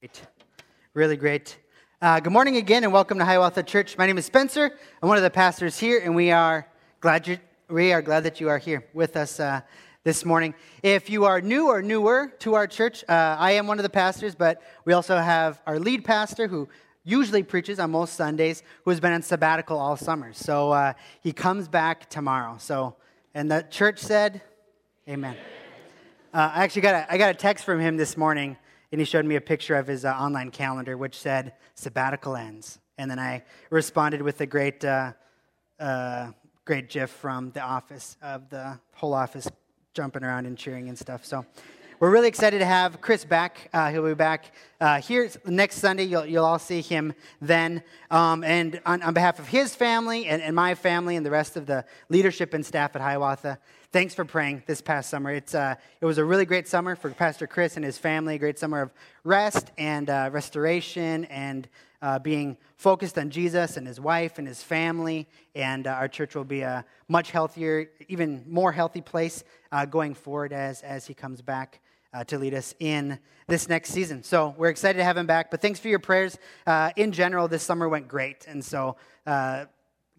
Great. Really great. Uh, good morning again, and welcome to Hiawatha Church. My name is Spencer. I'm one of the pastors here, and we are glad you we are glad that you are here with us uh, this morning. If you are new or newer to our church, uh, I am one of the pastors, but we also have our lead pastor who usually preaches on most Sundays, who has been on sabbatical all summer. So uh, he comes back tomorrow. So, and the church said, "Amen." Uh, I actually got a, I got a text from him this morning and he showed me a picture of his uh, online calendar, which said sabbatical ends. And then I responded with a great, uh, uh, great GIF from the office of the whole office jumping around and cheering and stuff. So we're really excited to have Chris back. Uh, he'll be back uh, here next Sunday. You'll, you'll all see him then. Um, and on, on, behalf of his family and, and, my family and the rest of the leadership and staff at Hiawatha, thanks for praying this past summer. It's, uh, it was a really great summer for Pastor Chris and his family, a great summer of rest and uh, restoration and uh, being focused on Jesus and his wife and his family. And uh, our church will be a much healthier, even more healthy place uh, going forward as, as he comes back. Uh, to lead us in this next season. So we're excited to have him back. But thanks for your prayers. Uh, in general, this summer went great. And so, uh,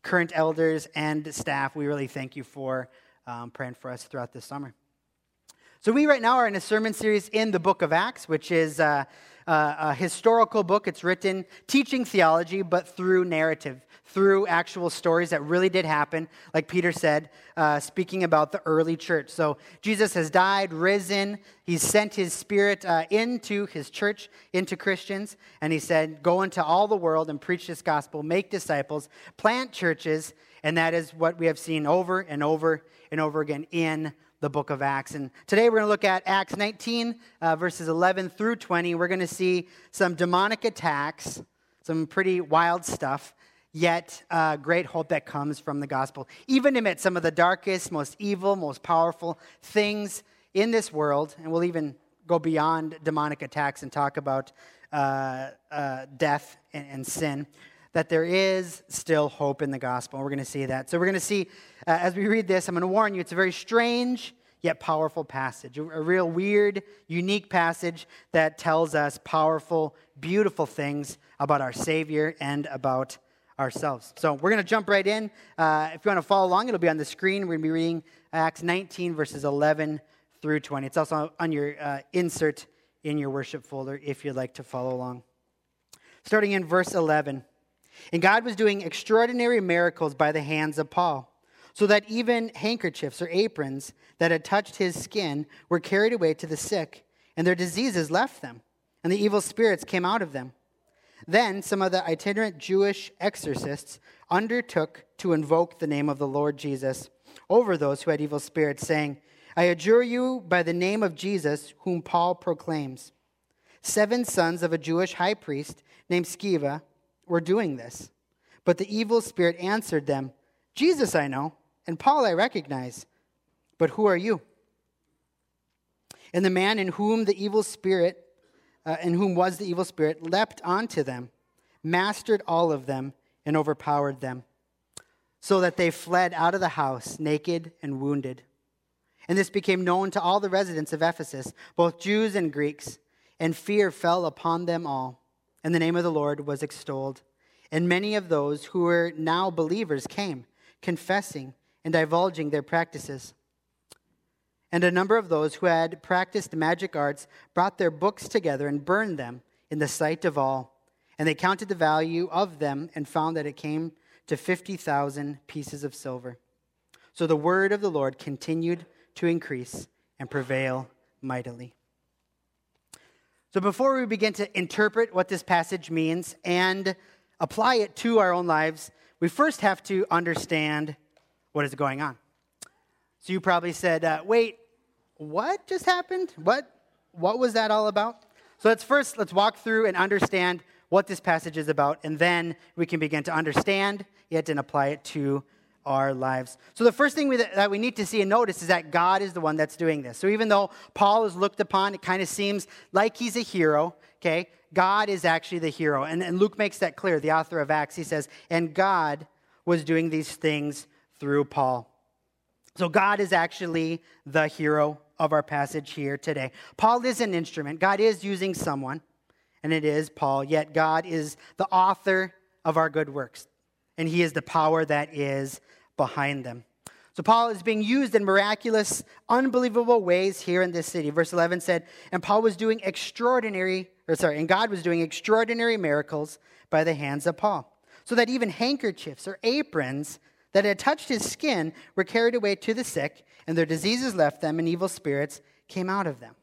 current elders and staff, we really thank you for um, praying for us throughout this summer. So, we right now are in a sermon series in the book of Acts, which is uh, uh, a historical book. It's written teaching theology, but through narrative, through actual stories that really did happen, like Peter said, uh, speaking about the early church. So Jesus has died, risen, he's sent his spirit uh, into his church, into Christians, and he said, Go into all the world and preach this gospel, make disciples, plant churches, and that is what we have seen over and over and over again in the book of Acts. And today we're going to look at Acts 19, uh, verses 11 through 20. We're going to see some demonic attacks, some pretty wild stuff, yet uh, great hope that comes from the gospel. Even amid some of the darkest, most evil, most powerful things in this world, and we'll even go beyond demonic attacks and talk about uh, uh death and, and sin that there is still hope in the gospel. We're going to see that. So we're going to see, uh, as we read this, I'm going to warn you, it's a very strange yet powerful passage, a, real weird, unique passage that tells us powerful, beautiful things about our Savior and about ourselves. So we're going to jump right in. Uh, if you want to follow along, it'll be on the screen. We're going to be reading Acts 19, verses 11 through 20. It's also on your uh, insert in your worship folder if you'd like to follow along. Starting in verse 11. And God was doing extraordinary miracles by the hands of Paul, so that even handkerchiefs or aprons that had touched his skin were carried away to the sick, and their diseases left them, and the evil spirits came out of them. Then some of the itinerant Jewish exorcists undertook to invoke the name of the Lord Jesus over those who had evil spirits, saying, I adjure you by the name of Jesus, whom Paul proclaims. Seven sons of a Jewish high priest named Sceva were doing this. But the evil spirit answered them, Jesus I know, and Paul I recognize, but who are you? And the man in whom the evil spirit, uh, in whom was the evil spirit, leapt onto them, mastered all of them, and overpowered them, so that they fled out of the house naked and wounded. And this became known to all the residents of Ephesus, both Jews and Greeks, and fear fell upon them all and the name of the Lord was extolled. And many of those who were now believers came, confessing and divulging their practices. And a number of those who had practiced magic arts brought their books together and burned them in the sight of all. And they counted the value of them and found that it came to 50,000 pieces of silver. So the word of the Lord continued to increase and prevail mightily. So, before we begin to interpret what this passage means and apply it to our own lives, we first have to understand what is going on. So, you probably said, uh, wait, what just happened? What, what was that all about? So, let's first let's walk through and understand what this passage is about, and then we can begin to understand it and apply it to our lives. So, the first thing we, that we need to see and notice is that God is the one that's doing this. So, even though Paul is looked upon, it kind of seems like he's a hero, okay? God is actually the hero. And, and Luke makes that clear, the author of Acts. He says, and God was doing these things through Paul. So, God is actually the hero of our passage here today. Paul is an instrument, God is using someone. and it is Paul, yet God is the author of our good works, and he is the power that is behind them. So Paul is being used in miraculous, unbelievable ways here in this city. Verse 11 said, And Paul was doing extraordinary, or sorry, and God was doing extraordinary miracles by the hands of Paul, so that even handkerchiefs or aprons that had touched his skin were carried away to the sick, and their diseases left them, and evil spirits came out of them.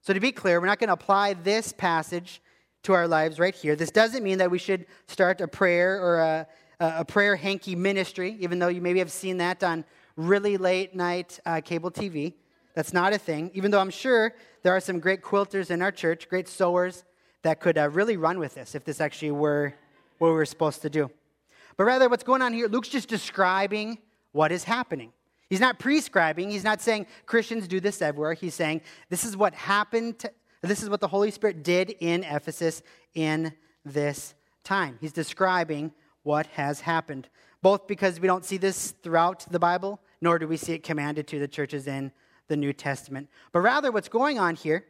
So, to be clear, we're not going to apply this passage to our lives right here. This doesn't mean that we should start a prayer or a, a prayer hanky ministry, even though you maybe have seen that on really late night uh, cable TV. That's not a thing, even though I'm sure there are some great quilters in our church, great sewers that could uh, really run with this if this actually were what we were supposed to do. But rather, what's going on here, Luke's just describing what is happening. He's not prescribing. He's not saying Christians do this everywhere. He's saying this is what happened. To, this is what the Holy Spirit did in Ephesus in this time. He's describing what has happened, both because we don't see this throughout the Bible, nor do we see it commanded to the churches in the New Testament. But rather, what's going on here,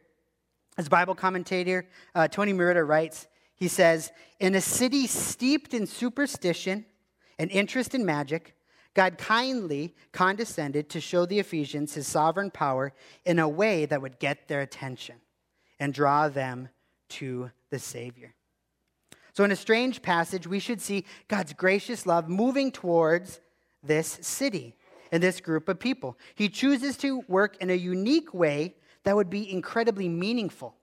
as Bible commentator uh, Tony Merida writes, he says, In a city steeped in superstition and interest in magic, God kindly condescended to show the Ephesians his sovereign power in a way that would get their attention and draw them to the Savior. So, in a strange passage, we should see God's gracious love moving towards this city and this group of people. He chooses to work in a unique way that would be incredibly meaningful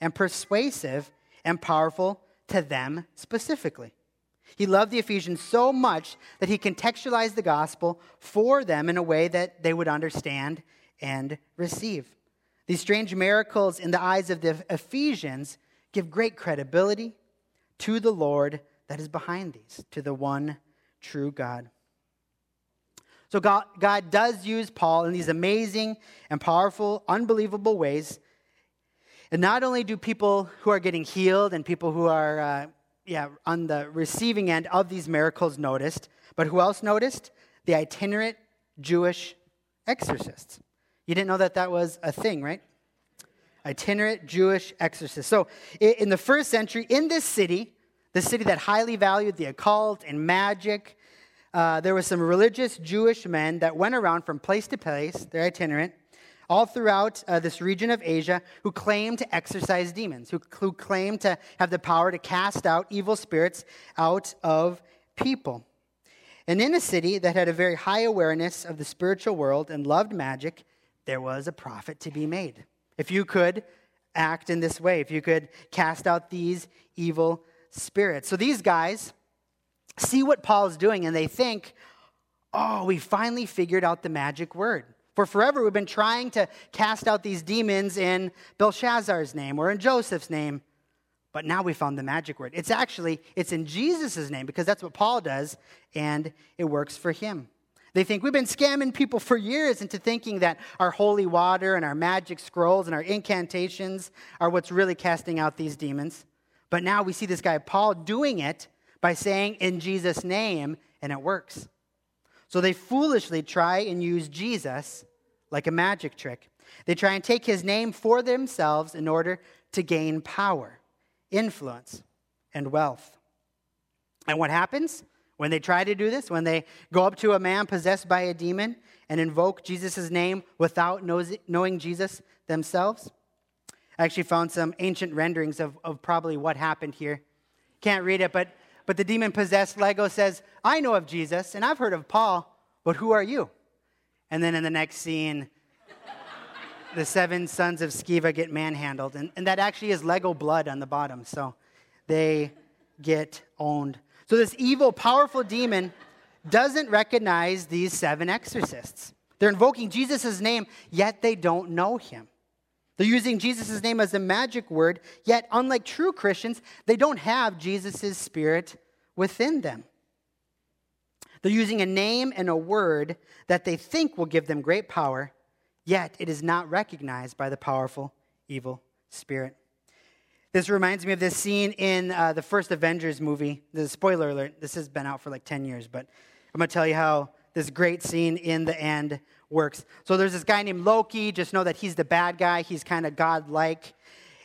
and persuasive and powerful to them specifically. He loved the Ephesians so much that he contextualized the gospel for them in a way that they would understand and receive. These strange miracles in the eyes of the Ephesians give great credibility to the Lord that is behind these, to the one true God. So God, God does use Paul in these amazing and powerful, unbelievable ways. And not only do people who are getting healed and people who are uh, yeah, on the receiving end of these miracles noticed. But who else noticed? The itinerant Jewish exorcists. You didn't know that that was a thing, right? Itinerant Jewish exorcists. So, in the first century, in this city, the city that highly valued the occult and magic, uh, there were some religious Jewish men that went around from place to place, they're itinerant, all throughout uh, this region of Asia who claim to exorcise demons, who, who claim to have the power to cast out evil spirits out of people. And in a city that had a very high awareness of the spiritual world and loved magic, there was a profit to be made. If you could act in this way, if you could cast out these evil spirits. So these guys see what Paul's doing and they think, oh, we finally figured out the magic word. For forever, we've been trying to cast out these demons in Belshazzar's name or in Joseph's name. But now we found the magic word. It's actually, it's in Jesus' name because that's what Paul does, and it works for him. They think we've been scamming people for years into thinking that our holy water and our magic scrolls and our incantations are what's really casting out these demons. But now we see this guy Paul doing it by saying in Jesus' name, and it works. So they foolishly try and use Jesus like a magic trick. They try and take his name for themselves in order to gain power, influence, and wealth. And what happens when they try to do this? When they go up to a man possessed by a demon and invoke Jesus' name without knowing Jesus themselves? I actually found some ancient renderings of, of probably what happened here. Can't read it, but, but the demon possessed Lego says, I know of Jesus and I've heard of Paul, but who are you? And then in the next scene, the seven sons of Sceva get manhandled. And, and that actually is Lego blood on the bottom. So they get owned. So this evil, powerful demon doesn't recognize these seven exorcists. They're invoking Jesus' name, yet they don't know him. They're using Jesus' name as a magic word, yet, unlike true Christians, they don't have Jesus' spirit within them. They're using a name and a word that they think will give them great power, yet it is not recognized by the powerful evil spirit. This reminds me of this scene in uh, the first Avengers movie. The spoiler alert, this has been out for like 10 years, but I'm going to tell you how this great scene in the end works. So there's this guy named Loki. Just know that he's the bad guy, he's kind of godlike.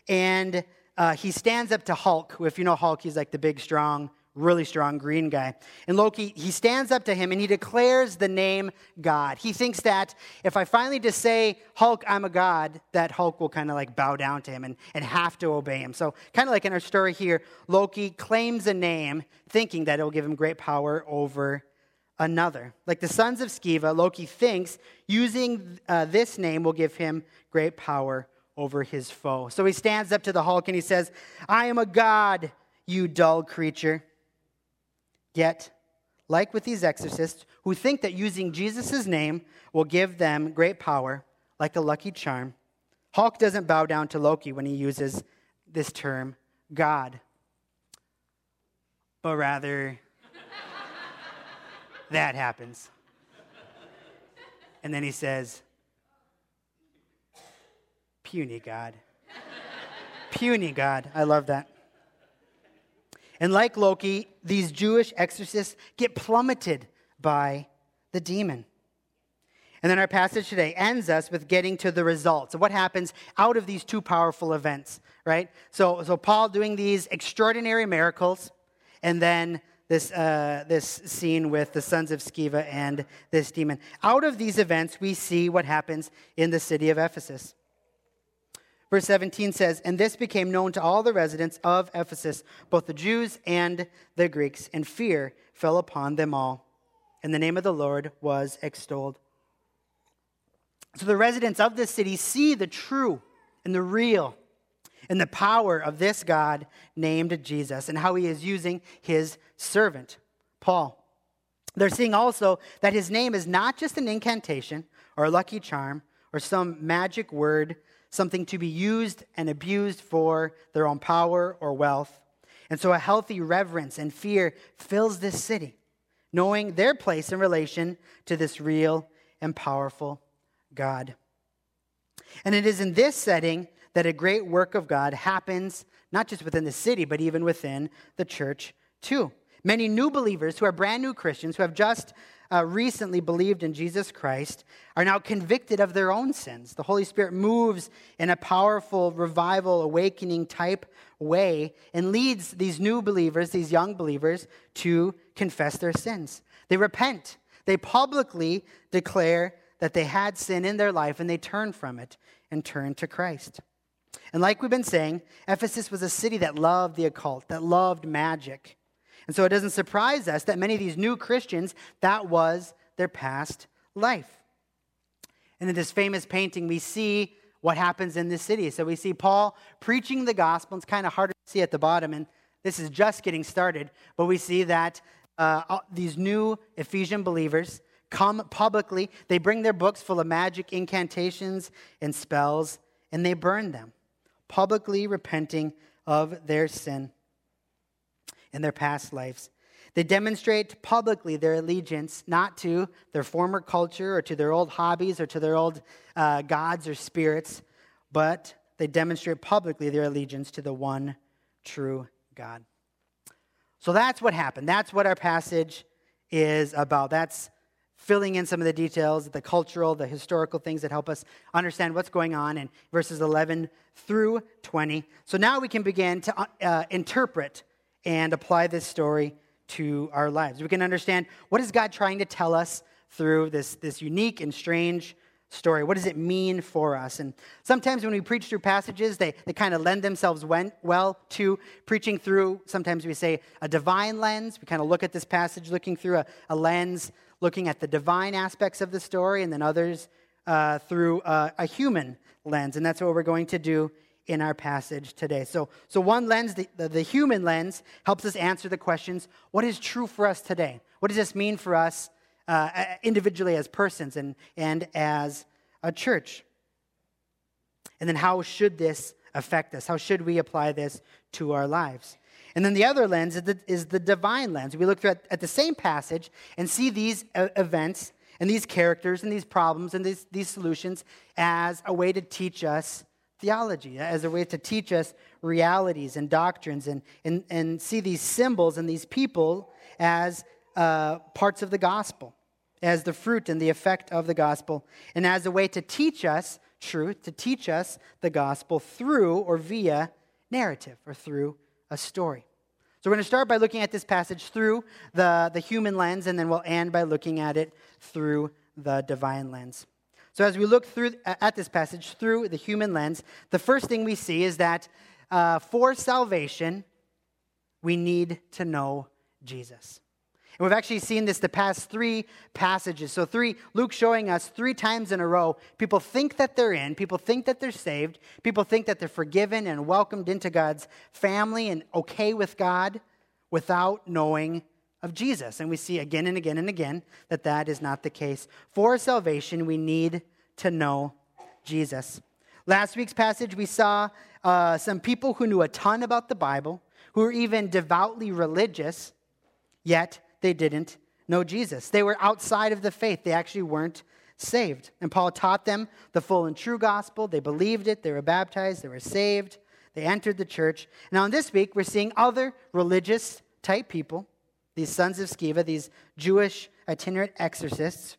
And uh, he stands up to Hulk, who, if you know Hulk, he's like the big, strong, really strong green guy. And Loki, he stands up to him and he declares the name God. He thinks that if I finally just say, Hulk, I'm a God, that Hulk will kind of like bow down to him and, and have to obey him. So, kind of like in our story here, Loki claims a name thinking that it will give him great power over another. Like the sons of Sceva, Loki thinks using uh, this name will give him great power over his foe. So he stands up to the Hulk and he says, I am a god, you dull creature. Yet, like with these exorcists who think that using Jesus' name will give them great power, like a lucky charm, Hulk doesn't bow down to Loki when he uses this term, God, but rather, that happens. And then he says, Puny God. Puny God. I love that. And like Loki, these Jewish exorcists get plummeted by the demon. And then our passage today ends us with getting to the results of what happens out of these two powerful events, right? So, so Paul doing these extraordinary miracles, and then this, uh, this scene with the sons of Sceva and this demon. Out of these events, we see what happens in the city of Ephesus. Verse 17 says, And this became known to all the residents of Ephesus, both the Jews and the Greeks, and fear fell upon them all. And the name of the Lord was extolled. So the residents of this city see the true and the real and the power of this God named Jesus and how he is using his servant, Paul. They're seeing also that his name is not just an incantation or a lucky charm or some magic word something to be used and abused for their own power or wealth. And so a healthy reverence and fear fills this city, knowing their place in relation to this real and powerful God. And it is in this setting that a great work of God happens, not just within the city, but even within the church too. Many new believers who are brand new Christians, who have just uh, recently believed in Jesus Christ are now convicted of their own sins. The Holy Spirit moves in a powerful revival, awakening type way and leads these new believers, these young believers, to confess their sins. They repent, they publicly declare that they had sin in their life and they turn from it and turn to Christ. And like we've been saying, Ephesus was a city that loved the occult, that loved magic. And so it doesn't surprise us that many of these new Christians, that was their past life. And in this famous painting, we see what happens in this city. So we see Paul preaching the gospel. It's kind of hard to see at the bottom, and this is just getting started. But we see that uh, these new Ephesian believers come publicly. They bring their books full of magic incantations and spells, and they burn them, publicly repenting of their sin in their past lives. They demonstrate publicly their allegiance not to their former culture or to their old hobbies or to their old uh, gods or spirits, but they demonstrate publicly their allegiance to the one true God. So that's what happened. That's what our passage is about. That's filling in some of the details, the cultural, the historical things that help us understand what's going on in verses 11 through 20. So now we can begin to uh, interpret and apply this story to our lives. We can understand what is God trying to tell us through this, this unique and strange story. What does it mean for us? And sometimes when we preach through passages, they, they kind of lend themselves well to preaching through, sometimes we say, a divine lens. We kind of look at this passage looking through a, a lens, looking at the divine aspects of the story, and then others uh, through a, a human lens. And that's what we're going to do in our passage today. So, so one lens, the, the, the, human lens, helps us answer the questions what is true for us today? What does this mean for us uh, individually as persons and, and as a church? And then how should this affect us? How should we apply this to our lives? And then the other lens is the, is the divine lens. We look at, at the same passage and see these uh, events and these characters and these problems and these, these solutions as a way to teach us theology as a way to teach us realities and doctrines and, and, and see these symbols and these people as uh, parts of the gospel, as the fruit and the effect of the gospel, and as a way to teach us truth, to teach us the gospel through or via narrative or through a story. So we're going to start by looking at this passage through the, the human lens, and then we'll end by looking at it through the divine lens. So as we look through at this passage through the human lens, the first thing we see is that uh, for salvation, we need to know Jesus. And we've actually seen this the past three passages. So, three, Luke showing us three times in a row, people think that they're in, people think that they're saved, people think that they're forgiven and welcomed into God's family and okay with God without knowing of Jesus. And we see again and again and again that that is not the case. For salvation, we need to know Jesus. Last week's passage, we saw uh, some people who knew a ton about the Bible, who were even devoutly religious, yet they didn't know Jesus. They were outside of the faith, they actually weren't saved. And Paul taught them the full and true gospel. They believed it, they were baptized, they were saved, they entered the church. Now, in this week, we're seeing other religious type people, these sons of Sceva, these Jewish itinerant exorcists,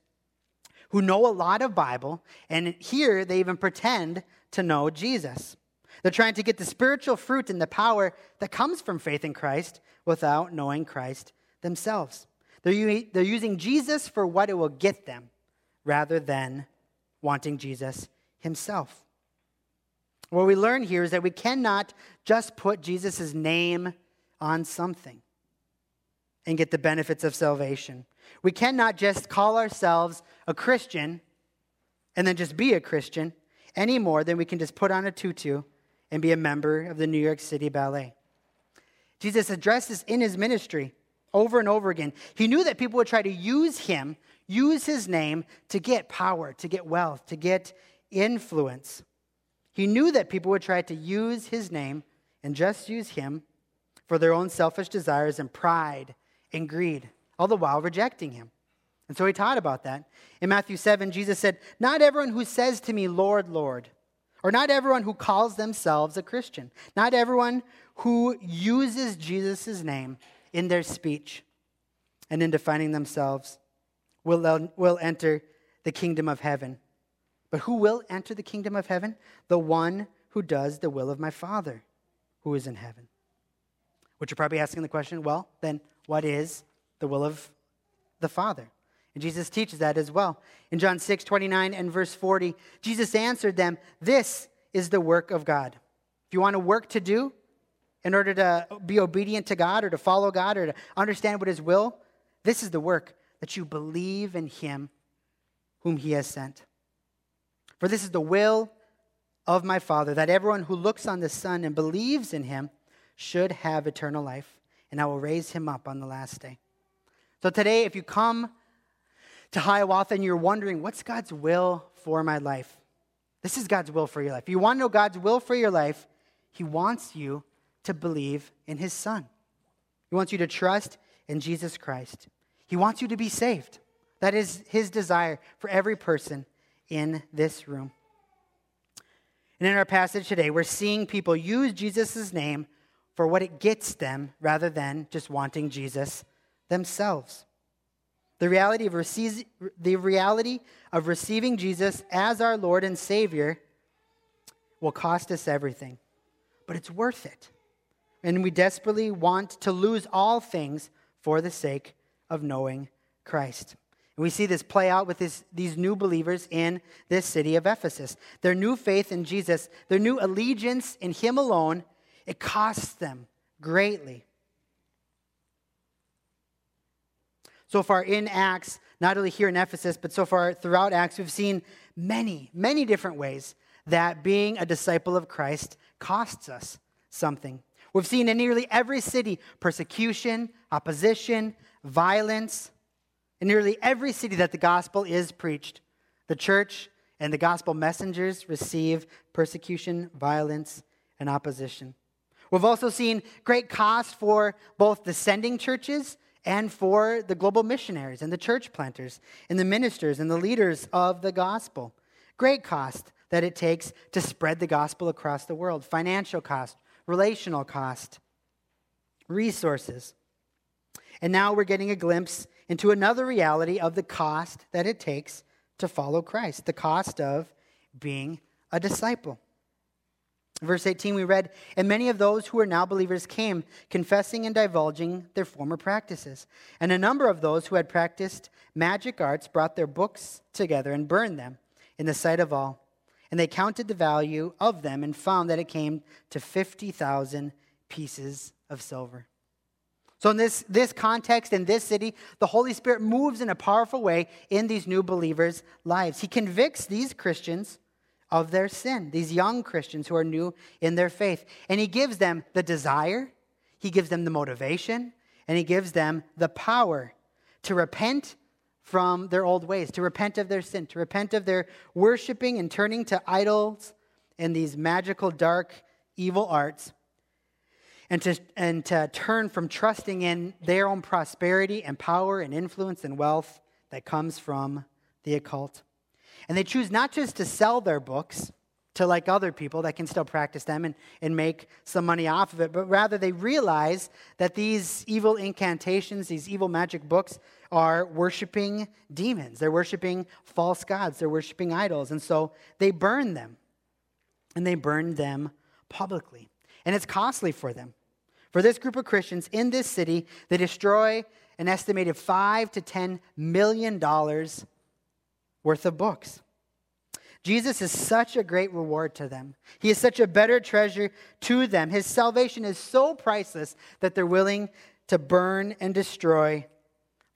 who know a lot of Bible, and here they even pretend to know Jesus. They're trying to get the spiritual fruit and the power that comes from faith in Christ without knowing Christ themselves. They're, they're using Jesus for what it will get them rather than wanting Jesus himself. What we learn here is that we cannot just put Jesus' name on something and get the benefits of salvation. We cannot just call ourselves a Christian and then just be a Christian any more than we can just put on a tutu and be a member of the New York City Ballet. Jesus addressed this in his ministry over and over again. He knew that people would try to use him, use his name to get power, to get wealth, to get influence. He knew that people would try to use his name and just use him for their own selfish desires and pride and greed, all the while rejecting him. And so he taught about that. In Matthew 7, Jesus said, Not everyone who says to me, Lord, Lord, or not everyone who calls themselves a Christian, not everyone who uses Jesus' name in their speech and in defining themselves will, will enter the kingdom of heaven. But who will enter the kingdom of heaven? The one who does the will of my Father who is in heaven. Which you're probably asking the question well, then what is the will of the Father? And Jesus teaches that as well. In John 6, 29 and verse 40, Jesus answered them, This is the work of God. If you want a work to do, in order to be obedient to God or to follow God or to understand what His will, this is the work that you believe in Him whom He has sent. For this is the will of my Father, that everyone who looks on the Son and believes in Him should have eternal life, and I will raise him up on the last day. So today, if you come to Hiawatha and you're wondering, what's God's will for my life? This is God's will for your life. If you want to know God's will for your life, He wants you to believe in his son. He wants you to trust in Jesus Christ. He wants you to be saved. That is his desire for every person in this room. And in our passage today, we're seeing people use Jesus' name for what it gets them rather than just wanting Jesus themselves. The reality of, the reality of receiving Jesus as our Lord and Savior will cost us everything, but it's worth it and we desperately want to lose all things for the sake of knowing Christ. And we see this play out with this, these new believers in this city of Ephesus. Their new faith in Jesus, their new allegiance in Him alone, it costs them greatly. So far in Acts, not only here in Ephesus, but so far throughout Acts, we've seen many, many different ways that being a disciple of Christ costs us something. We've seen in nearly every city persecution, opposition, violence. In nearly every city that the gospel is preached, the church and the gospel messengers receive persecution, violence, and opposition. We've also seen great cost for both the sending churches and for the global missionaries and the church planters and the ministers and the leaders of the gospel. Great cost that it takes to spread the gospel across the world financial cost, relational cost, resources. And now we're getting a glimpse into another reality of the cost that it takes to follow Christ the cost of being a disciple. Verse 18, we read, And many of those who are now believers came, confessing and divulging their former practices. And a number of those who had practiced magic arts brought their books together and burned them in the sight of all. And they counted the value of them and found that it came to 50,000 pieces of silver. So, in this, this context, in this city, the Holy Spirit moves in a powerful way in these new believers' lives. He convicts these Christians of their sin, these young Christians who are new in their faith. And He gives them the desire, He gives them the motivation, and He gives them the power to repent from their old ways, to repent of their sin, to repent of their worshiping and turning to idols and these magical, dark, evil arts, and to, and to turn from trusting in their own prosperity and power and influence and wealth that comes from the occult. And they choose not just to sell their books to like other people that can still practice them and, and make some money off of it, but rather they realize that these evil incantations, these evil magic books, are worshiping demons. They're worshiping false gods. They're worshiping idols. And so they burn them. And they burn them publicly. And it's costly for them. For this group of Christians in this city, they destroy an estimated five to ten million dollars worth of books. Jesus is such a great reward to them. He is such a better treasure to them. His salvation is so priceless that they're willing to burn and destroy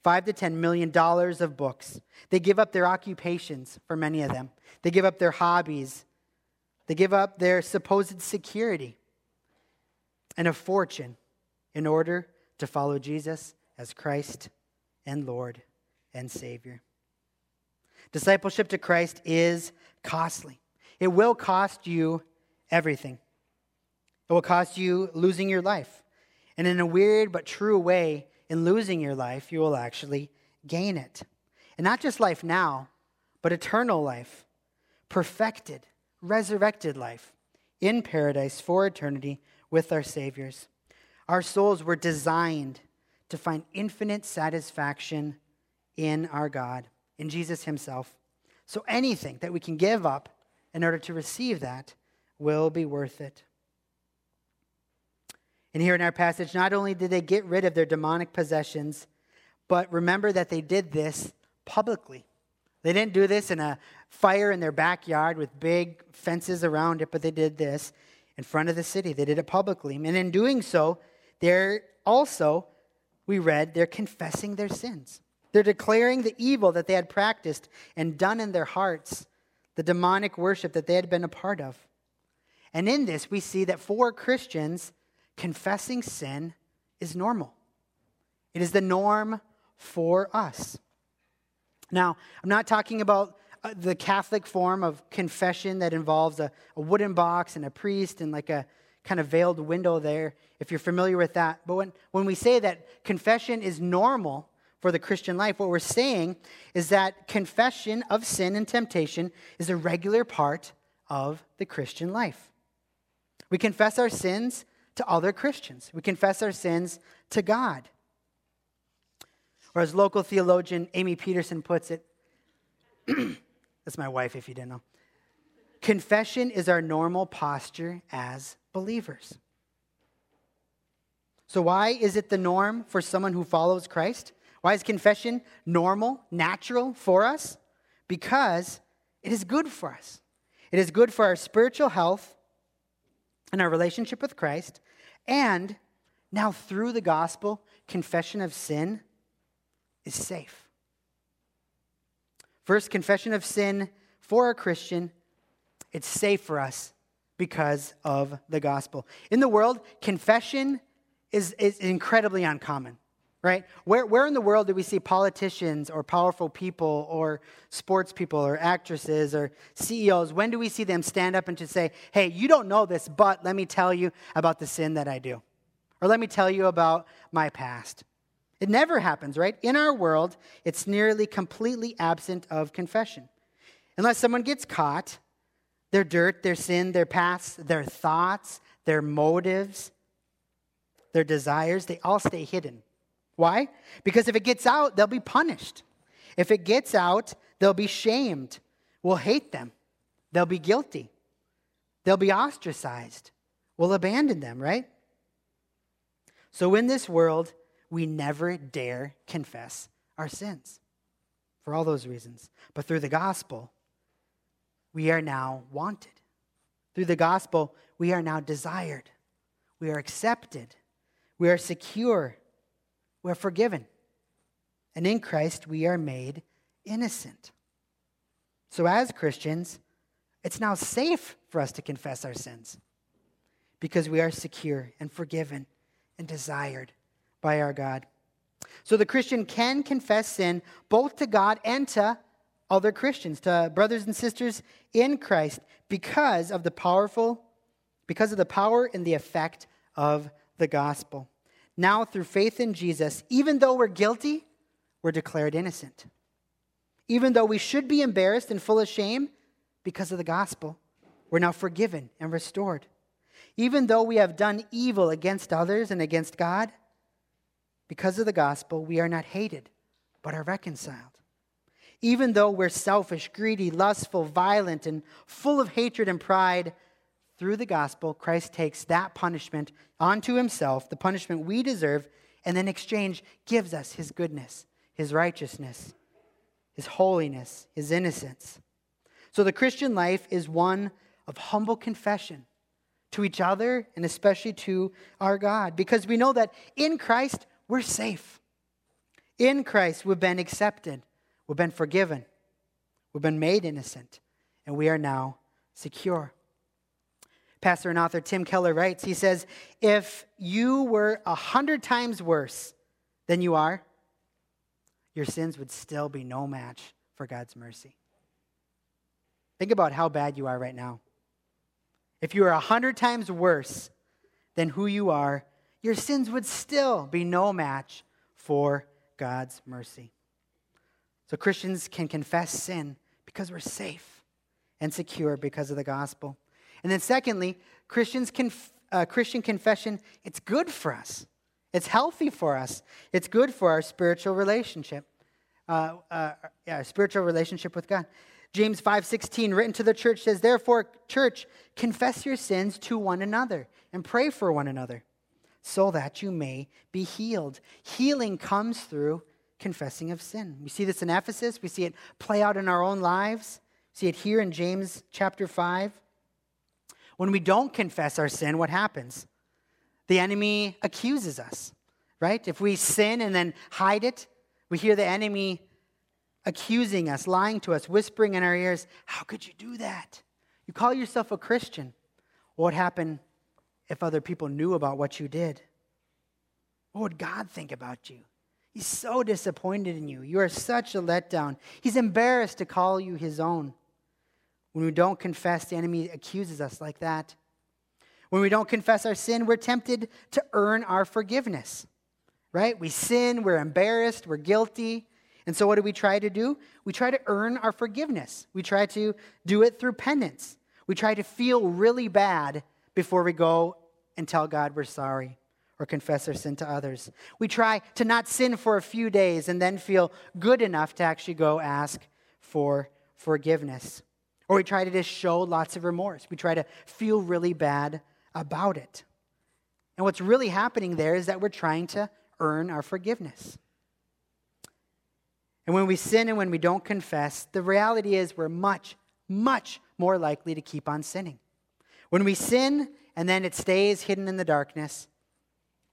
five to ten million dollars of books. They give up their occupations for many of them. They give up their hobbies. They give up their supposed security and a fortune in order to follow Jesus as Christ and Lord and Savior. Discipleship to Christ is costly. It will cost you everything. It will cost you losing your life. And in a weird but true way, in losing your life, you will actually gain it. And not just life now, but eternal life, perfected, resurrected life in paradise for eternity with our Saviors. Our souls were designed to find infinite satisfaction in our God, in Jesus Himself. So anything that we can give up in order to receive that will be worth it. And here in our passage, not only did they get rid of their demonic possessions, but remember that they did this publicly. They didn't do this in a fire in their backyard with big fences around it, but they did this in front of the city. They did it publicly. And in doing so, they're also, we read, they're confessing their sins. They're declaring the evil that they had practiced and done in their hearts, the demonic worship that they had been a part of. And in this, we see that for Christians, confessing sin is normal. It is the norm for us. Now, I'm not talking about uh, the Catholic form of confession that involves a, a, wooden box and a priest and like a kind of veiled window there, if you're familiar with that. But when, when we say that confession is normal for the Christian life, what we're saying is that confession of sin and temptation is a regular part of the Christian life. We confess our sins to other Christians. We confess our sins to God. Or as local theologian Amy Peterson puts it, that's my wife if you didn't know. Confession is our normal posture as believers. So, why is it the norm for someone who follows Christ? Why is confession normal, natural for us? Because it is good for us. It is good for our spiritual health and our relationship with Christ, and now, through the gospel, confession of sin is safe. First, confession of sin for a Christian, it's safe for us because of the gospel. In the world, confession is, is incredibly uncommon, right? Where, where in the world do we see politicians or powerful people or sports people or actresses or CEOs? When do we see them stand up and just say, hey, you don't know this, but let me tell you about the sin that I do? Or let me tell you about my past. It never happens, right? In our world, it's nearly completely absent of confession. Unless someone gets caught, their dirt, their sin, their past, their thoughts, their motives, their desires, they all stay hidden. Why? Because if it gets out, they'll be punished. If it gets out, they'll be shamed. We'll hate them. They'll be guilty. They'll be ostracized. We'll abandon them, right? So in this world, we never dare confess our sins for all those reasons. But through the gospel, we are now wanted. Through the gospel, we are now desired. We are accepted. We are secure. We are forgiven. And in Christ, we are made innocent. So, as Christians, it's now safe for us to confess our sins because we are secure and forgiven and desired by our God. So, the Christian can confess sin both to God and to other Christians, to brothers and sisters in Christ, because of the powerful, because of the power and the effect of the gospel. Now, through faith in Jesus, even though we're guilty, we're declared innocent. Even though we should be embarrassed and full of shame because of the gospel, we're now forgiven and restored. Even though we have done evil against others and against God, because of the gospel, we are not hated, but are reconciled. Even though we're selfish, greedy, lustful, violent, and full of hatred and pride, through the gospel, Christ takes that punishment onto himself, the punishment we deserve, and then exchange gives us his goodness, his righteousness, his holiness, his innocence. So the Christian life is one of humble confession to each other and especially to our God because we know that in Christ we're safe. In Christ we've been accepted, we've been forgiven, we've been made innocent, and we are now secure. Pastor and author Tim Keller writes, he says, If you were a hundred times worse than you are, your sins would still be no match for God's mercy. Think about how bad you are right now. If you were a hundred times worse than who you are, your sins would still be no match for God's mercy. So Christians can confess sin because we're safe and secure because of the gospel. And then, secondly, Christians conf- uh, Christian confession, it's good for us. It's healthy for us. It's good for our spiritual relationship, uh, uh, yeah, spiritual relationship with God. James 5:16 written to the church says, "Therefore, church, confess your sins to one another and pray for one another, so that you may be healed." Healing comes through confessing of sin. We see this in Ephesus, we see it play out in our own lives. See it here in James chapter 5. When we don't confess our sin, what happens? The enemy accuses us, right? If we sin and then hide it, we hear the enemy accusing us, lying to us, whispering in our ears, How could you do that? You call yourself a Christian. What would happen if other people knew about what you did? What would God think about you? He's so disappointed in you. You are such a letdown. He's embarrassed to call you his own. When we don't confess, the enemy accuses us like that. When we don't confess our sin, we're tempted to earn our forgiveness, right? We sin, we're embarrassed, we're guilty. And so, what do we try to do? We try to earn our forgiveness. We try to do it through penance. We try to feel really bad before we go and tell God we're sorry or confess our sin to others. We try to not sin for a few days and then feel good enough to actually go ask for forgiveness. Or we try to just show lots of remorse. We try to feel really bad about it. And what's really happening there is that we're trying to earn our forgiveness. And when we sin and when we don't confess, the reality is we're much, much more likely to keep on sinning. When we sin and then it stays hidden in the darkness,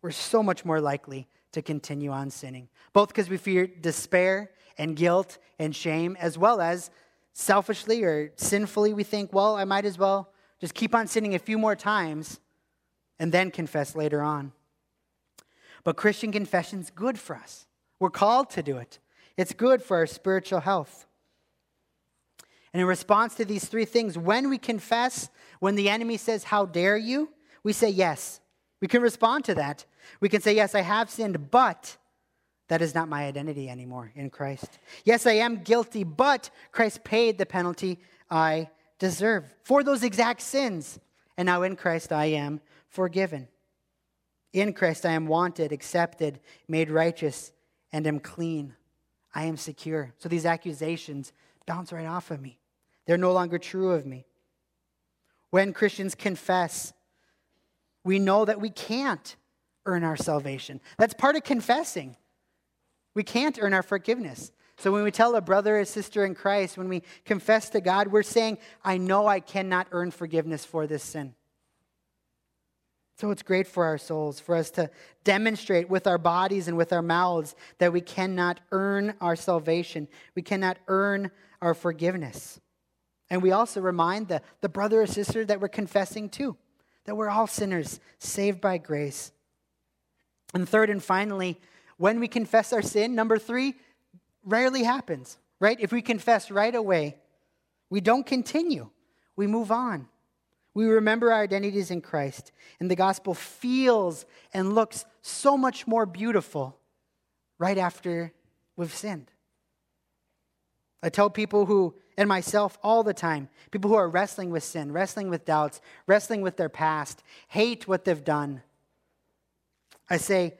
we're so much more likely to continue on sinning, both because we fear despair and guilt and shame, as well as selfishly or sinfully, we think, well, I might as well just keep on sinning a few more times and then confess later on. But Christian confession's good for us. We're called to do it. It's good for our spiritual health. And in response to these three things, when we confess, when the enemy says, How dare you? we say yes. We can respond to that. We can say, Yes, I have sinned, but that is not my identity anymore in Christ. Yes, I am guilty, but Christ paid the penalty I deserve for those exact sins. And now in Christ I am forgiven. In Christ I am wanted, accepted, made righteous, and am clean. I am secure. So these accusations bounce right off of me. They're no longer true of me. When Christians confess, we know that we can't earn our salvation. That's part of confessing. We can't earn our forgiveness. So when we tell a brother or sister in Christ, when we confess to God, we're saying, I know I cannot earn forgiveness for this sin. So it's great for our souls, for us to demonstrate with our bodies and with our mouths that we cannot earn our salvation. We cannot earn our forgiveness. And we also remind the, the brother or sister that we're confessing to, that we're all sinners, saved by grace. And third and finally, when we confess our sin, number three, rarely happens, right? If we confess right away, we don't continue, we move on. We remember our identities in Christ, and the gospel feels and looks so much more beautiful right after we've sinned. I tell people who, and myself all the time, people who are wrestling with sin, wrestling with doubts, wrestling with their past, hate what they've done. I say,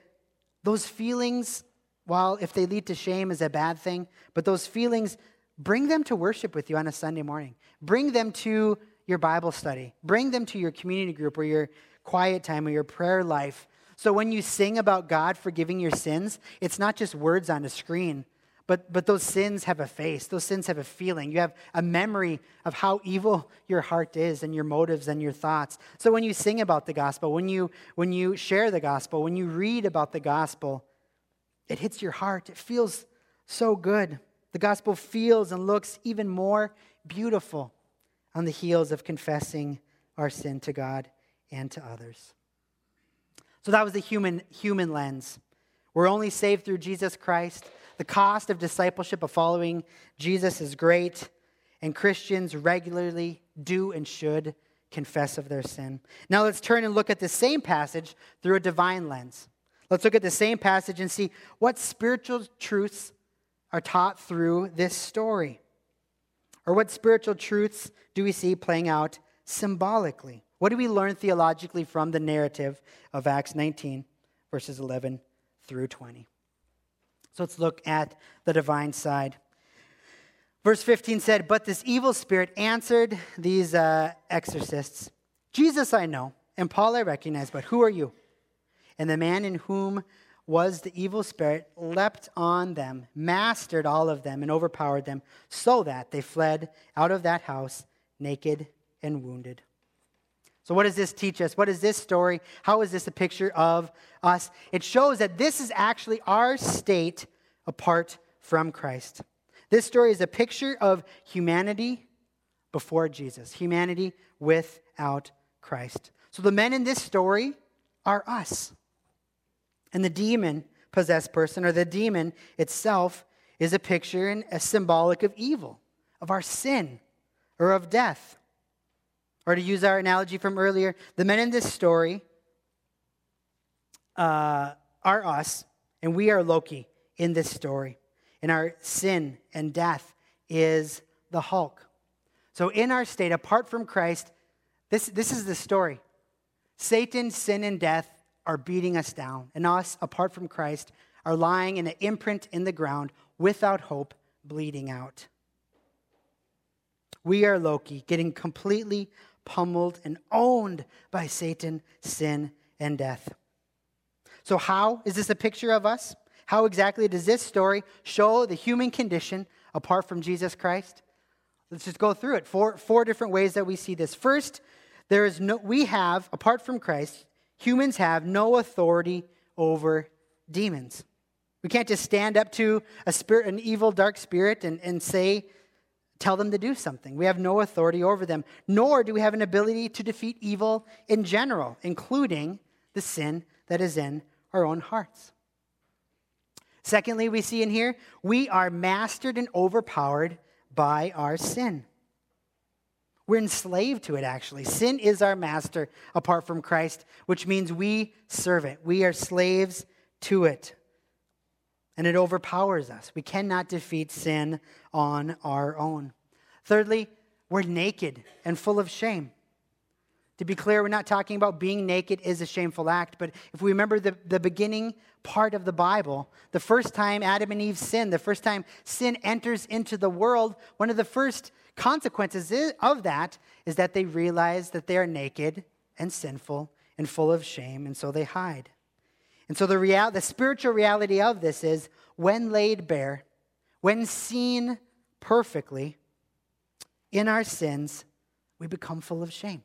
those feelings, while if they lead to shame is a bad thing, but those feelings, bring them to worship with you on a Sunday morning. Bring them to your Bible study. Bring them to your community group or your quiet time or your prayer life. So when you sing about God forgiving your sins, it's not just words on a screen, but, but those sins have a face. Those sins have a feeling. You have a memory of how evil your heart is and your motives and your thoughts. So when you sing about the gospel, when you, when you share the gospel, when you read about the gospel, it hits your heart. It feels so good. The gospel feels and looks even more beautiful on the heels of confessing our sin to God and to others. So that was the human, human lens. We're only saved through Jesus Christ. The cost of discipleship, of following Jesus, is great, and Christians regularly do and should confess of their sin. Now let's turn and look at the same passage through a divine lens. Let's look at the same passage and see what spiritual truths are taught through this story. Or what spiritual truths do we see playing out symbolically? What do we learn theologically from the narrative of Acts 19, verses 11 through 20? So let's look at the divine side. Verse 15 said, But this evil spirit answered these uh, exorcists Jesus I know, and Paul I recognize, but who are you? And the man in whom was the evil spirit leapt on them, mastered all of them, and overpowered them, so that they fled out of that house naked and wounded. So, what does this teach us? What is this story? How is this a picture of us? It shows that this is actually our state apart from Christ. This story is a picture of humanity before Jesus, humanity without Christ. So, the men in this story are us. And the demon possessed person, or the demon itself, is a picture and a symbolic of evil, of our sin, or of death. Or to use our analogy from earlier, the men in this story uh, are us, and we are Loki in this story. And our sin and death is the Hulk. So, in our state, apart from Christ, this, this is the story Satan, sin, and death are beating us down, and us, apart from Christ, are lying in an imprint in the ground without hope, bleeding out. We are Loki, getting completely pummeled and owned by Satan, sin, and death. So, how is this a picture of us? How exactly does this story show the human condition apart from Jesus Christ? Let's just go through it. Four, four different ways that we see this. First, there is no, we have, apart from Christ, humans have no authority over demons. We can't just stand up to a spirit, an evil, dark spirit and, and say, tell them to do something. We have no authority over them, nor do we have an ability to defeat evil in general, including the sin that is in our own hearts. Secondly, we see in here, we are mastered and overpowered by our sin. We're enslaved to it, actually. Sin is our master apart from Christ, which means we serve it. We are slaves to it. And it overpowers us. We cannot defeat sin on our own. Thirdly, we're naked and full of shame. To be clear, we're not talking about being naked is a shameful act, but if we remember the, the beginning part of the Bible, the first time Adam and Eve sinned, the first time sin enters into the world, one of the first consequences of that is that they realize that they are naked and sinful and full of shame, and so they hide. And so the, real, the spiritual reality of this is when laid bare, when seen perfectly in our sins, we become full of shame.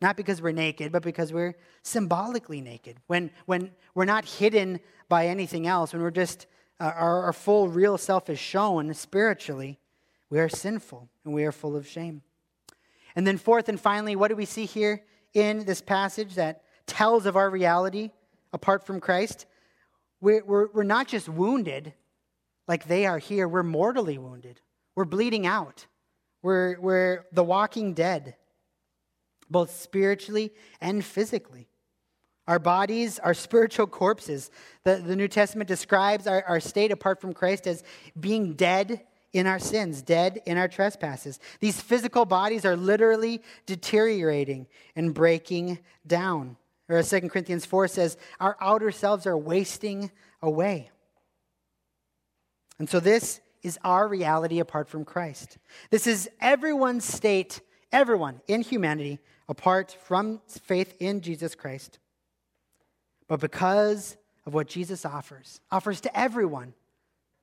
Not because we're naked, but because we're symbolically naked. When, when we're not hidden by anything else, when we're just, uh, our, our full, real self is shown spiritually, we are sinful and we are full of shame. And then, fourth and finally, what do we see here in this passage that tells of our reality apart from Christ? We're, we're, we're not just wounded like they are here, we're mortally wounded. We're bleeding out. We're, we're the walking dead both spiritually and physically. Our bodies are spiritual corpses. The, the New Testament describes our, our state apart from Christ as being dead in our sins, dead in our trespasses. These physical bodies are literally deteriorating and breaking down. Or as 2 Corinthians 4 says, our outer selves are wasting away. And so this is our reality apart from Christ. This is everyone's state, everyone in humanity apart from faith in Jesus Christ. But because of what Jesus offers, offers to everyone,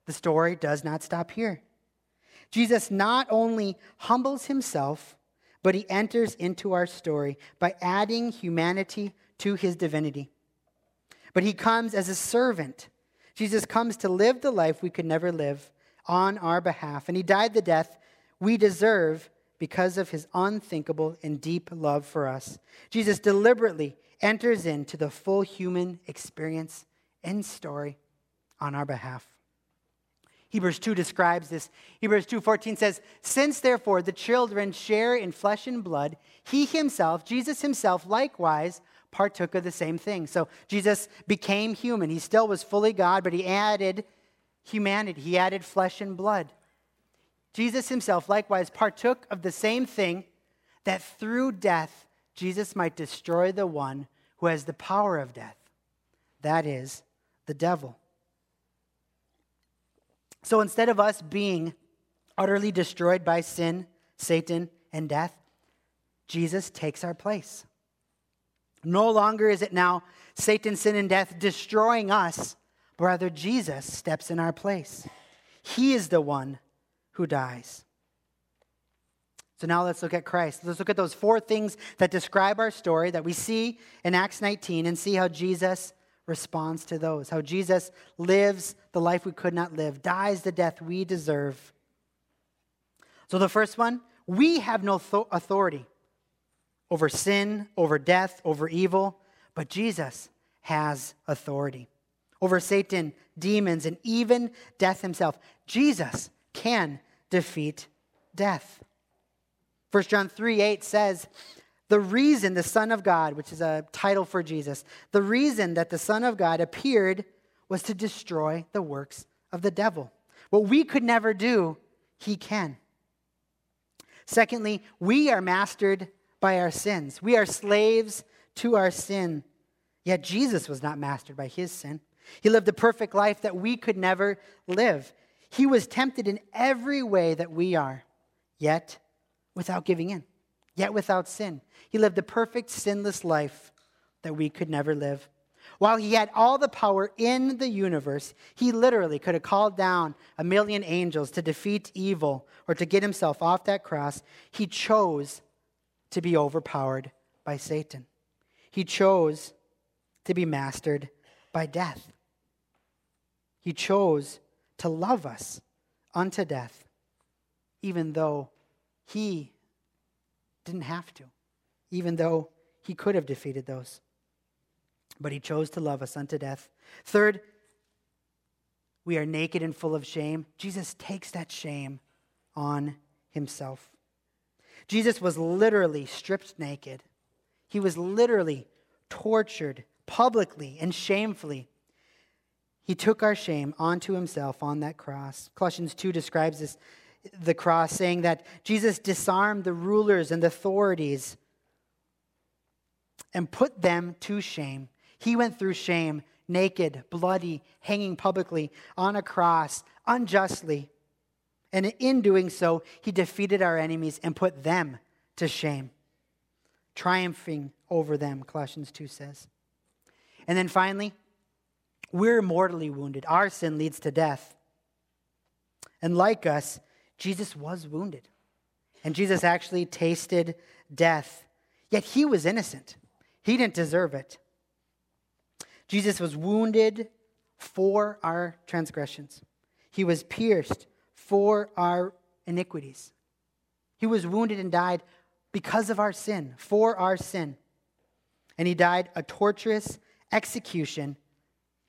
the story does not stop here. Jesus not only humbles himself, but he enters into our story by adding humanity to his divinity. But he comes as a servant. Jesus comes to live the life we could never live on our behalf, and he died the death we deserve because of his unthinkable and deep love for us. Jesus deliberately enters into the full human experience and story on our behalf. Hebrews 2 describes this. Hebrews 2:14 says, "Since therefore the children share in flesh and blood, he himself, Jesus himself likewise partook of the same thing." So Jesus became human. He still was fully God, but he added humanity. He added flesh and blood. Jesus himself likewise partook of the same thing that through death Jesus might destroy the one who has the power of death. That is, the devil. So instead of us being utterly destroyed by sin, Satan, and death, Jesus takes our place. No longer is it now Satan, sin, and death destroying us, but rather Jesus steps in our place. He is the one who dies. So now let's look at Christ. Let's look at those four things that describe our story that we see in Acts 19 and see how Jesus responds to those. How Jesus lives the life we could not live, dies the death we deserve. So the first one, we have no authority over sin, over death, over evil, but Jesus has authority over Satan, demons, and even death himself. Jesus can defeat death. 1 John 3 8 says, The reason the Son of God, which is a title for Jesus, the reason that the Son of God appeared was to destroy the works of the devil. What we could never do, he can. Secondly, we are mastered by our sins. We are slaves to our sin. Yet Jesus was not mastered by his sin. He lived a perfect life that we could never live. He was tempted in every way that we are, yet without giving in, yet without sin. He lived a perfect, sinless life that we could never live. While he had all the power in the universe, he literally could have called down a million angels to defeat evil or to get himself off that cross. He chose to be overpowered by Satan. He chose to be mastered by death. He chose to love us unto death, even though he didn't have to, even though he could have defeated those. But he chose to love us unto death. Third, we are naked and full of shame. Jesus takes that shame on himself. Jesus was literally stripped naked. He was literally tortured publicly and shamefully he took our shame onto himself on that cross. Colossians 2 describes this, the cross, saying that Jesus disarmed the rulers and the authorities and put them to shame. He went through shame, naked, bloody, hanging publicly on a cross, unjustly. And in doing so, he defeated our enemies and put them to shame, triumphing over them, Colossians 2 says. And then finally, we're mortally wounded. Our sin leads to death. And like us, Jesus was wounded. And Jesus actually tasted death. Yet he was innocent. He didn't deserve it. Jesus was wounded for our transgressions, he was pierced for our iniquities. He was wounded and died because of our sin, for our sin. And he died a torturous execution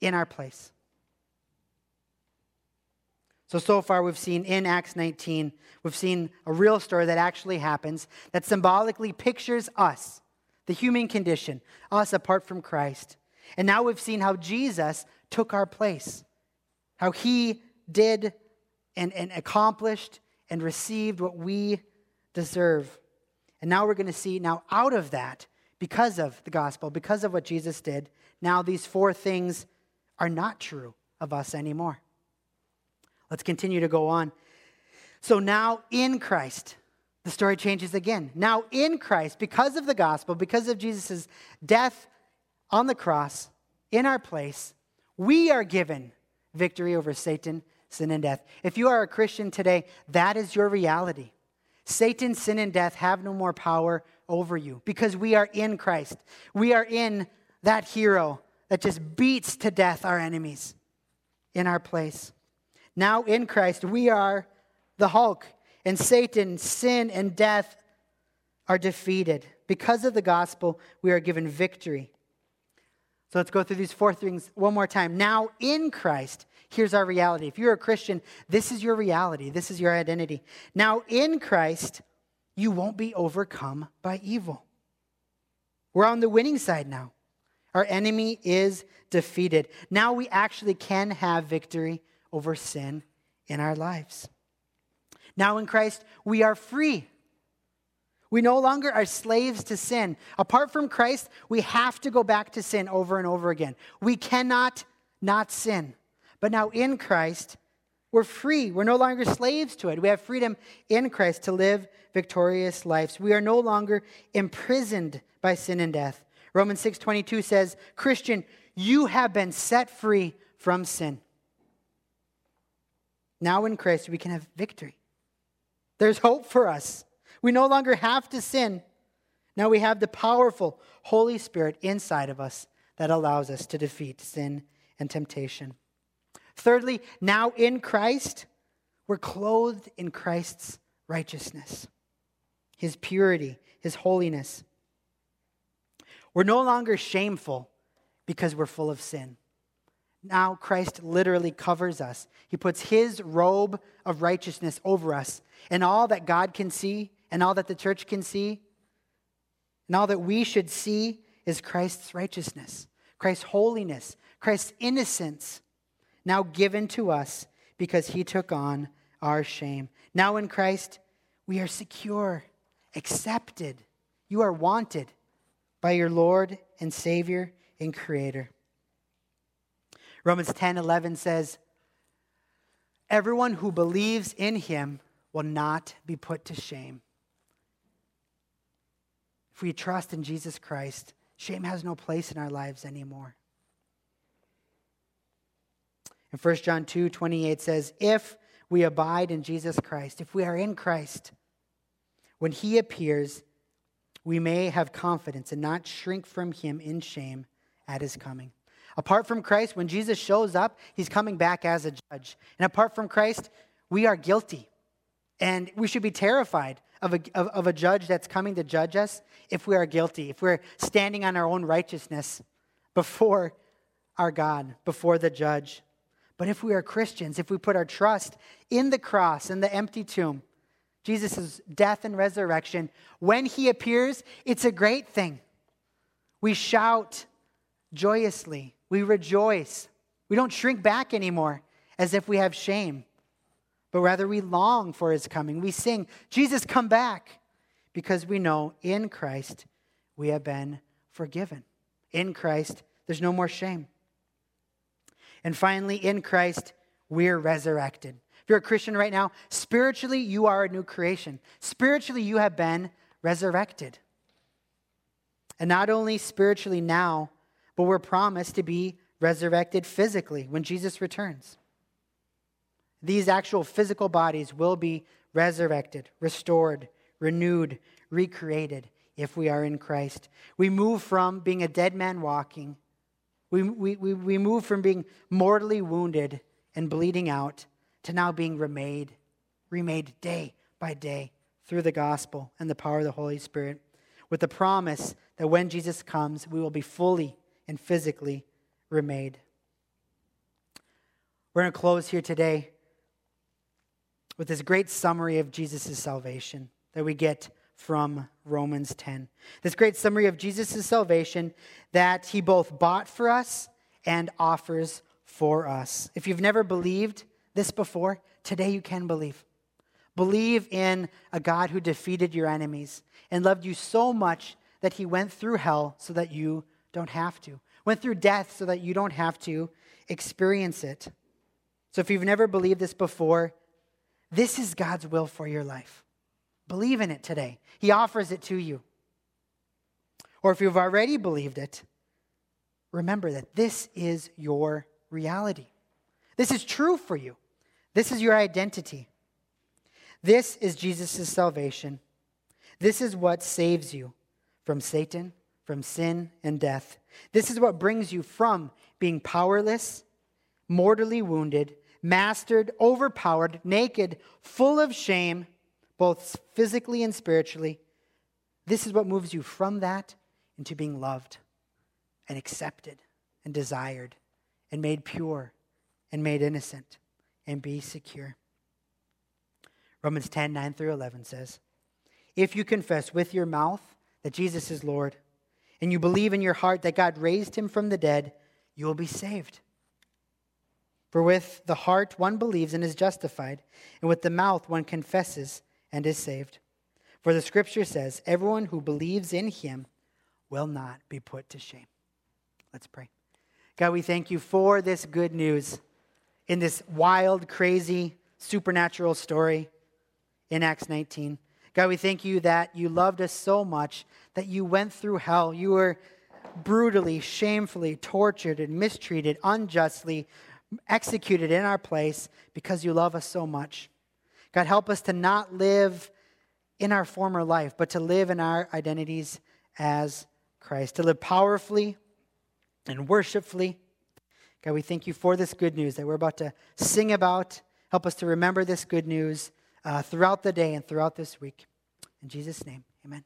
in our place. So, so far, we've seen in Acts 19, we've seen a real story that actually happens that symbolically pictures us, the human condition, us apart from Christ. And now we've seen how Jesus took our place, how he did and, and accomplished and received what we deserve. And now we're going to see now out of that, because of the gospel, because of what Jesus did, now these four things are not true of us anymore. Let's continue to go on. So now in Christ, the story changes again. Now in Christ, because of the gospel, because of Jesus' death on the cross in our place, we are given victory over Satan, sin, and death. If you are a Christian today, that is your reality. Satan, sin, and death have no more power over you because we are in Christ. We are in that hero that just beats to death our enemies in our place. Now in Christ, we are the Hulk, and Satan, sin, and death are defeated. Because of the gospel, we are given victory. So let's go through these four things one more time. Now in Christ, here's our reality. If you're a Christian, this is your reality, this is your identity. Now in Christ, you won't be overcome by evil. We're on the winning side now. Our enemy is defeated. Now we actually can have victory over sin in our lives. Now in Christ, we are free. We no longer are slaves to sin. Apart from Christ, we have to go back to sin over and over again. We cannot not sin. But now in Christ, we're free. We're no longer slaves to it. We have freedom in Christ to live victorious lives. We are no longer imprisoned by sin and death. Romans 6:22 says, "Christian, you have been set free from sin." Now in Christ, we can have victory. There's hope for us. We no longer have to sin. Now we have the powerful Holy Spirit inside of us that allows us to defeat sin and temptation. Thirdly, now in Christ, we're clothed in Christ's righteousness, his purity, his holiness. We're no longer shameful because we're full of sin. Now Christ literally covers us. He puts his robe of righteousness over us. And all that God can see, and all that the church can see, and all that we should see is Christ's righteousness, Christ's holiness, Christ's innocence, now given to us because he took on our shame. Now in Christ, we are secure, accepted. You are wanted by your Lord and Savior and Creator. Romans 10 11 says, Everyone who believes in him will not be put to shame. If we trust in Jesus Christ, shame has no place in our lives anymore. And 1 John 2 28 says, If we abide in Jesus Christ, if we are in Christ, when he appears, we may have confidence and not shrink from him in shame at his coming. Apart from Christ, when Jesus shows up, he's coming back as a judge. And apart from Christ, we are guilty. And we should be terrified of a, of, of, a judge that's coming to judge us if we are guilty, if we're standing on our own righteousness before our God, before the judge. But if we are Christians, if we put our trust in the cross and the empty tomb, Jesus' death and resurrection, when he appears, it's a great thing. We shout joyously, we rejoice. We don't shrink back anymore as if we have shame, but rather we long for his coming. We sing, Jesus, come back, because we know in Christ we have been forgiven. In Christ, there's no more shame. And finally, in Christ, we're resurrected. If you're a Christian right now, spiritually, you are a new creation. Spiritually, you have been resurrected. And not only spiritually now, but we're promised to be resurrected physically when Jesus returns. These actual physical bodies will be resurrected, restored, renewed, recreated if we are in Christ. We move from being a dead man walking, we, we, we, we move from being mortally wounded and bleeding out to now being remade, remade day by day through the gospel and the power of the Holy Spirit, with the promise that when Jesus comes, we will be fully and physically remade. We're going to close here today with this great summary of Jesus' salvation that we get from Romans 10. This great summary of Jesus' salvation that he both bought for us and offers for us. If you've never believed this before, today you can believe. Believe in a God who defeated your enemies and loved you so much that he went through hell so that you don't have to, went through death so that you don't have to experience it. So if you've never believed this before, this is God's will for your life. Believe in it today. He offers it to you. Or if you've already believed it, remember that this is your reality. This is true for you. This is your identity. This is Jesus' salvation. This is what saves you from Satan, from sin and death. This is what brings you from being powerless, mortally wounded, mastered, overpowered, naked, full of shame, both physically and spiritually. This is what moves you from that into being loved and accepted and desired and made pure and made innocent and be secure. Romans 10 9 through 11 says, If you confess with your mouth that Jesus is Lord, and you believe in your heart that God raised him from the dead, you will be saved. For with the heart one believes and is justified, and with the mouth one confesses and is saved. For the scripture says, Everyone who believes in him will not be put to shame. Let's pray. God, we thank you for this good news in this wild, crazy, supernatural story in Acts 19. God, we thank you that you loved us so much that you went through hell. You were brutally, shamefully tortured and mistreated unjustly, executed in our place because you love us so much. God, help us to not live in our former life, but to live in our identities as Christ, to live powerfully and worshipfully. God, we thank you for this good news that we're about to sing about. Help us to remember this good news uh, throughout the day and throughout this week. In Jesus' name, amen.